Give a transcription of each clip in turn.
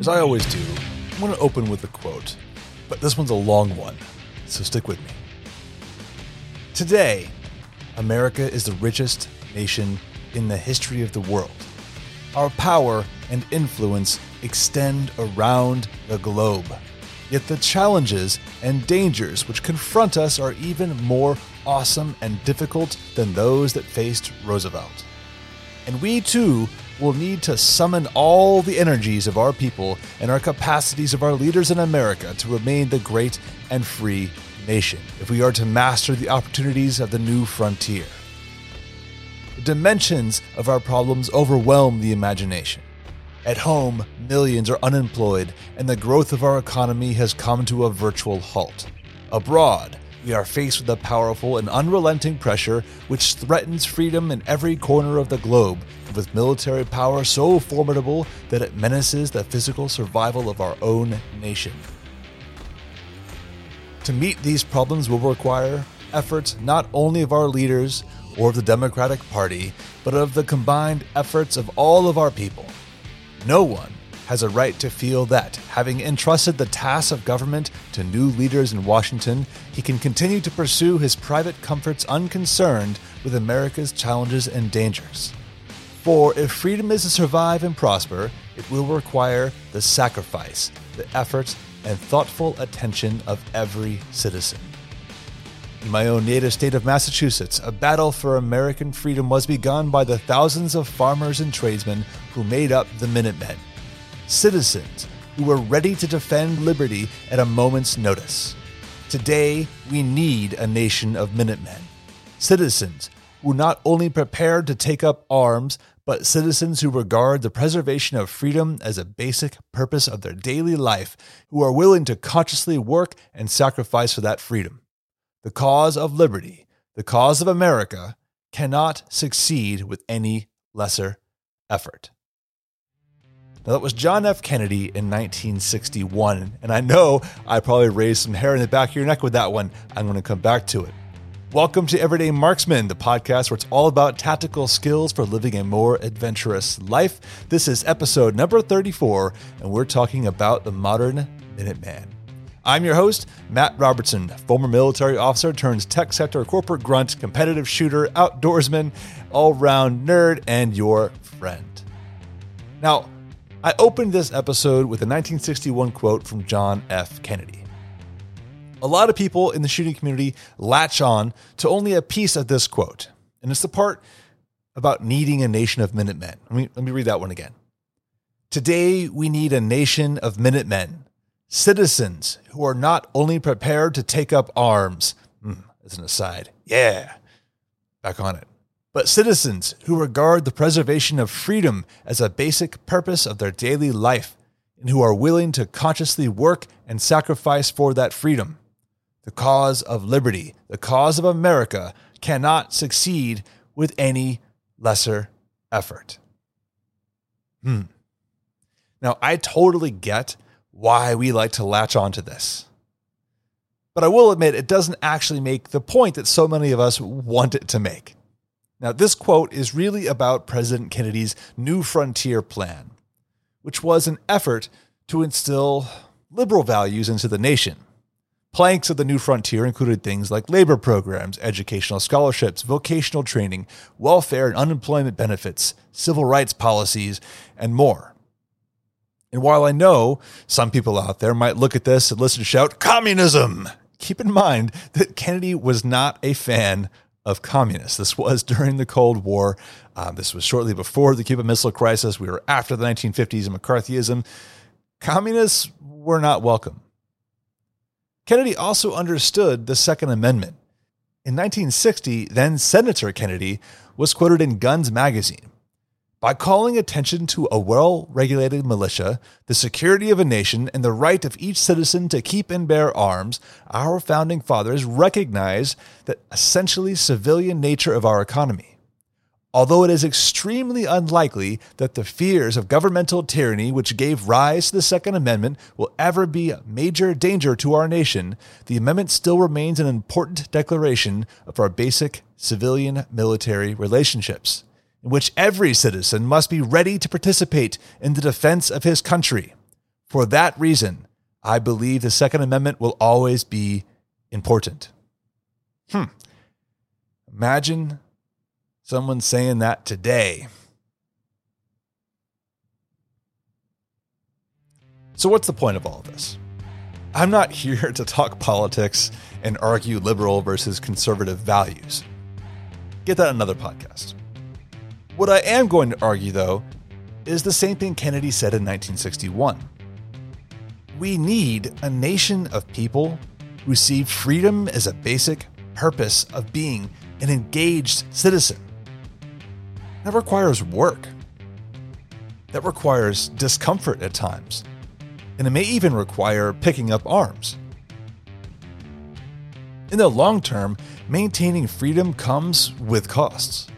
As I always do, I'm going to open with a quote, but this one's a long one, so stick with me. Today, America is the richest nation in the history of the world. Our power and influence extend around the globe. Yet the challenges and dangers which confront us are even more awesome and difficult than those that faced Roosevelt. And we too will need to summon all the energies of our people and our capacities of our leaders in America to remain the great and free nation if we are to master the opportunities of the new frontier. The dimensions of our problems overwhelm the imagination. At home, millions are unemployed, and the growth of our economy has come to a virtual halt. Abroad, we are faced with a powerful and unrelenting pressure which threatens freedom in every corner of the globe, with military power so formidable that it menaces the physical survival of our own nation. To meet these problems will require efforts not only of our leaders or of the Democratic Party, but of the combined efforts of all of our people. No one has a right to feel that, having entrusted the tasks of government to new leaders in Washington, he can continue to pursue his private comforts unconcerned with America's challenges and dangers. For if freedom is to survive and prosper, it will require the sacrifice, the effort, and thoughtful attention of every citizen. In my own native state of Massachusetts, a battle for American freedom was begun by the thousands of farmers and tradesmen who made up the Minutemen citizens who were ready to defend liberty at a moment's notice. Today, we need a nation of Minutemen, citizens who not only prepared to take up arms, but citizens who regard the preservation of freedom as a basic purpose of their daily life, who are willing to consciously work and sacrifice for that freedom. The cause of liberty, the cause of America, cannot succeed with any lesser effort. Now, that was John F. Kennedy in 1961. And I know I probably raised some hair in the back of your neck with that one. I'm going to come back to it. Welcome to Everyday Marksman, the podcast where it's all about tactical skills for living a more adventurous life. This is episode number 34, and we're talking about the modern Minuteman. I'm your host, Matt Robertson, former military officer turns tech sector corporate grunt, competitive shooter, outdoorsman, all round nerd, and your friend. Now, I opened this episode with a 1961 quote from John F. Kennedy. A lot of people in the shooting community latch on to only a piece of this quote, and it's the part about needing a nation of Minutemen. Let me, let me read that one again. Today, we need a nation of Minutemen, citizens who are not only prepared to take up arms, mm, as an aside, yeah, back on it but citizens who regard the preservation of freedom as a basic purpose of their daily life and who are willing to consciously work and sacrifice for that freedom. The cause of liberty, the cause of America, cannot succeed with any lesser effort. Hmm. Now, I totally get why we like to latch onto this. But I will admit, it doesn't actually make the point that so many of us want it to make. Now, this quote is really about President Kennedy's New Frontier Plan, which was an effort to instill liberal values into the nation. Planks of the New Frontier included things like labor programs, educational scholarships, vocational training, welfare and unemployment benefits, civil rights policies, and more. And while I know some people out there might look at this and listen to shout, Communism! Keep in mind that Kennedy was not a fan of communists. This was during the Cold War. Um, this was shortly before the Cuban Missile Crisis. We were after the 1950s and McCarthyism. Communists were not welcome. Kennedy also understood the Second Amendment. In 1960, then Senator Kennedy was quoted in Guns magazine by calling attention to a well regulated militia, the security of a nation, and the right of each citizen to keep and bear arms, our founding fathers recognized the essentially civilian nature of our economy. Although it is extremely unlikely that the fears of governmental tyranny which gave rise to the Second Amendment will ever be a major danger to our nation, the amendment still remains an important declaration of our basic civilian military relationships in which every citizen must be ready to participate in the defense of his country, For that reason, I believe the Second Amendment will always be important. Hmm. Imagine someone saying that today. So, what's the point of all of this? I'm not here to talk politics and argue liberal versus conservative values. Get that another podcast. What I am going to argue, though, is the same thing Kennedy said in 1961. We need a nation of people who see freedom as a basic purpose of being an engaged citizen. That requires work. That requires discomfort at times and it may even require picking up arms. In the long term, maintaining freedom comes with costs.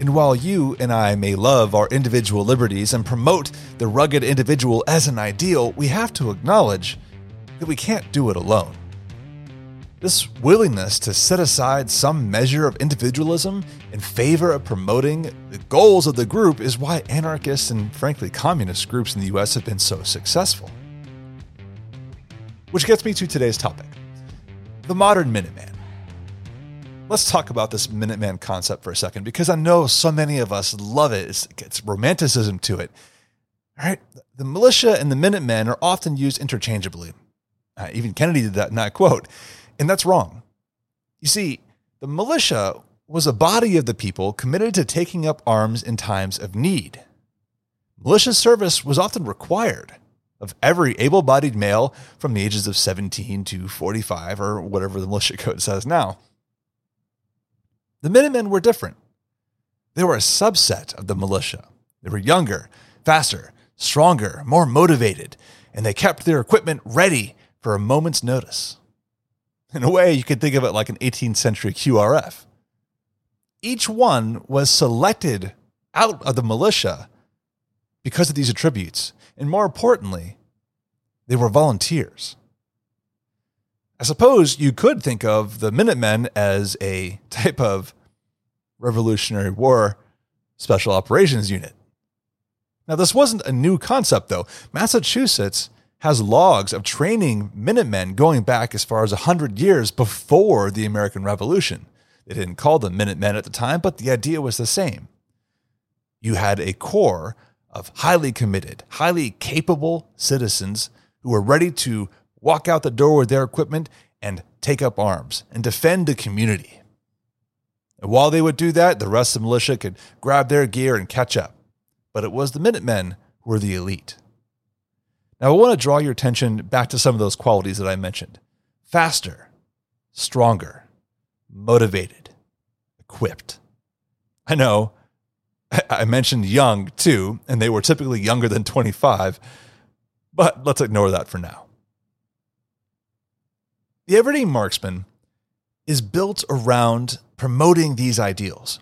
And while you and I may love our individual liberties and promote the rugged individual as an ideal, we have to acknowledge that we can't do it alone. This willingness to set aside some measure of individualism in favor of promoting the goals of the group is why anarchists and, frankly, communist groups in the US have been so successful. Which gets me to today's topic the modern Minuteman. Let's talk about this Minuteman concept for a second because I know so many of us love it. It's, it's romanticism to it. All right, the militia and the Minutemen are often used interchangeably. Uh, even Kennedy did that in that quote. And that's wrong. You see, the militia was a body of the people committed to taking up arms in times of need. Militia service was often required of every able bodied male from the ages of 17 to 45 or whatever the militia code says now. The Minutemen were different. They were a subset of the militia. They were younger, faster, stronger, more motivated, and they kept their equipment ready for a moment's notice. In a way, you could think of it like an 18th century QRF. Each one was selected out of the militia because of these attributes. And more importantly, they were volunteers. I suppose you could think of the Minutemen as a type of Revolutionary War Special Operations Unit. Now, this wasn't a new concept, though. Massachusetts has logs of training Minutemen going back as far as 100 years before the American Revolution. They didn't call them Minutemen at the time, but the idea was the same. You had a corps of highly committed, highly capable citizens who were ready to walk out the door with their equipment and take up arms and defend the community. And while they would do that, the rest of the militia could grab their gear and catch up. But it was the Minutemen who were the elite. Now, I want to draw your attention back to some of those qualities that I mentioned faster, stronger, motivated, equipped. I know I mentioned young too, and they were typically younger than 25, but let's ignore that for now. The everyday marksman is built around promoting these ideals.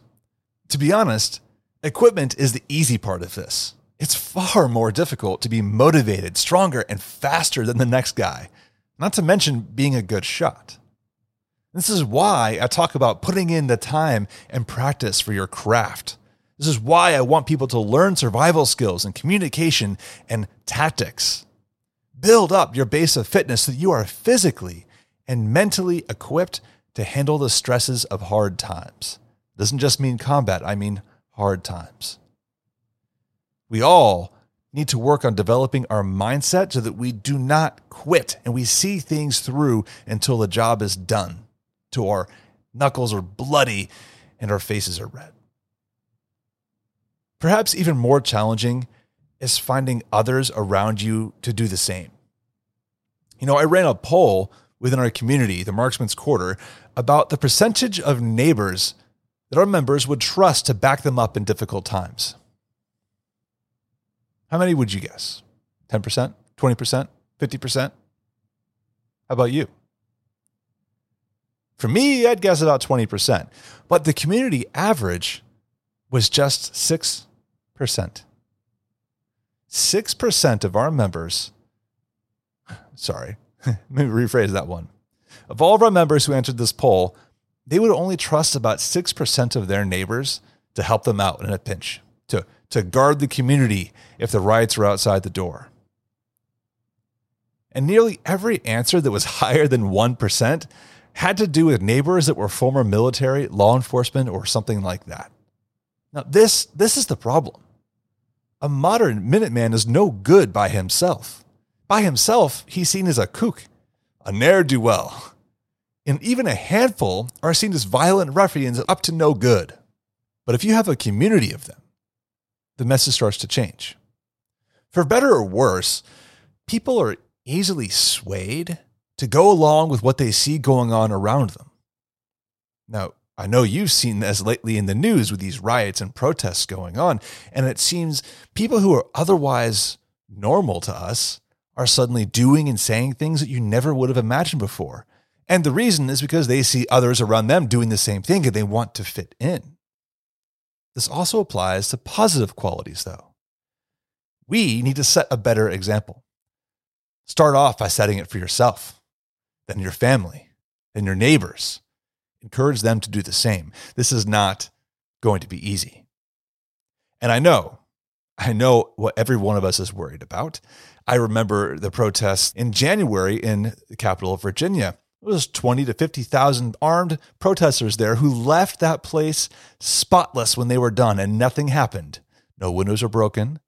To be honest, equipment is the easy part of this. It's far more difficult to be motivated, stronger, and faster than the next guy, not to mention being a good shot. This is why I talk about putting in the time and practice for your craft. This is why I want people to learn survival skills and communication and tactics. Build up your base of fitness so that you are physically and mentally equipped to handle the stresses of hard times. Doesn't just mean combat, I mean hard times. We all need to work on developing our mindset so that we do not quit and we see things through until the job is done, till our knuckles are bloody and our faces are red. Perhaps even more challenging is finding others around you to do the same. You know, I ran a poll within our community, the Marksman's Quarter, about the percentage of neighbors that our members would trust to back them up in difficult times. How many would you guess? 10%, 20%, 50%? How about you? For me, I'd guess about 20%. But the community average was just 6%. 6% of our members, sorry, let me rephrase that one. Of all of our members who answered this poll, they would only trust about 6% of their neighbors to help them out in a pinch, to to guard the community if the riots were outside the door. And nearly every answer that was higher than 1% had to do with neighbors that were former military, law enforcement, or something like that. Now, this, this is the problem. A modern Minuteman is no good by himself. By himself, he's seen as a kook, a ne'er do well. And even a handful are seen as violent ruffians up to no good. But if you have a community of them, the message starts to change. For better or worse, people are easily swayed to go along with what they see going on around them. Now, I know you've seen this lately in the news with these riots and protests going on, and it seems people who are otherwise normal to us are suddenly doing and saying things that you never would have imagined before. And the reason is because they see others around them doing the same thing and they want to fit in. This also applies to positive qualities, though. We need to set a better example. Start off by setting it for yourself, then your family, then your neighbors. Encourage them to do the same. This is not going to be easy. And I know, I know what every one of us is worried about. I remember the protests in January in the capital of Virginia. It was 20 to 50,000 armed protesters there who left that place spotless when they were done and nothing happened. No windows were broken.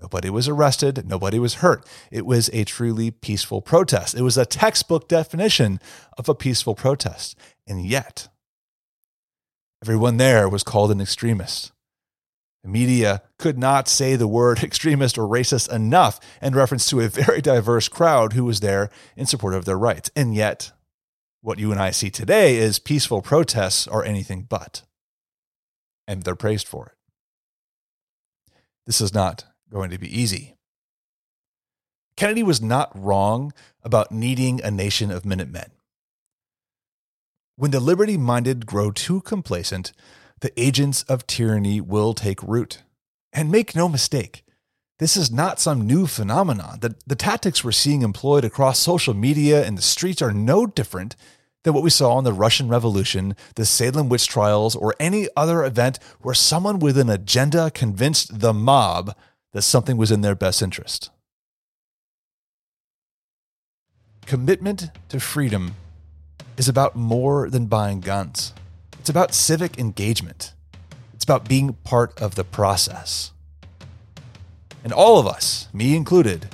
Nobody was arrested. Nobody was hurt. It was a truly peaceful protest. It was a textbook definition of a peaceful protest. And yet, everyone there was called an extremist. The media could not say the word extremist or racist enough in reference to a very diverse crowd who was there in support of their rights. And yet, what you and I see today is peaceful protests are anything but. And they're praised for it. This is not going to be easy. Kennedy was not wrong about needing a nation of Minutemen. When the liberty minded grow too complacent, the agents of tyranny will take root. And make no mistake, this is not some new phenomenon. The, the tactics we're seeing employed across social media and the streets are no different than what we saw in the Russian Revolution, the Salem witch trials, or any other event where someone with an agenda convinced the mob that something was in their best interest. Commitment to freedom is about more than buying guns. It's about civic engagement. It's about being part of the process. And all of us, me included,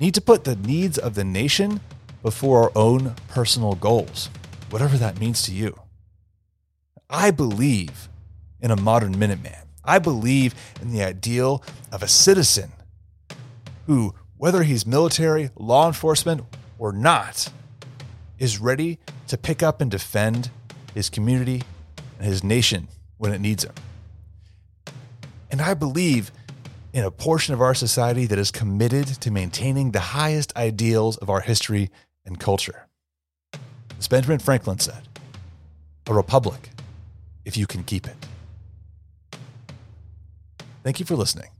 need to put the needs of the nation before our own personal goals, whatever that means to you. I believe in a modern Minuteman. I believe in the ideal of a citizen who, whether he's military, law enforcement, or not, is ready to pick up and defend his community and his nation when it needs him. And I believe in a portion of our society that is committed to maintaining the highest ideals of our history and culture. As Benjamin Franklin said, a republic, if you can keep it. Thank you for listening.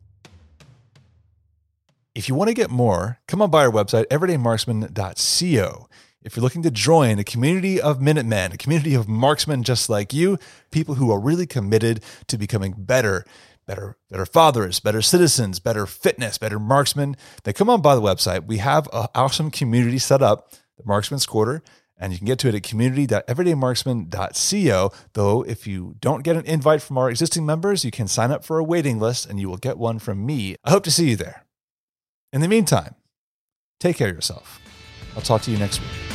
If you want to get more, come on by our website, everydaymarksman.co. If you're looking to join a community of Minutemen, a community of marksmen just like you, people who are really committed to becoming better, better, better fathers, better citizens, better fitness, better marksmen, then come on by the website. We have an awesome community set up, the Marksman's Quarter, and you can get to it at community.everydaymarksman.co. Though, if you don't get an invite from our existing members, you can sign up for a waiting list and you will get one from me. I hope to see you there. In the meantime, take care of yourself. I'll talk to you next week.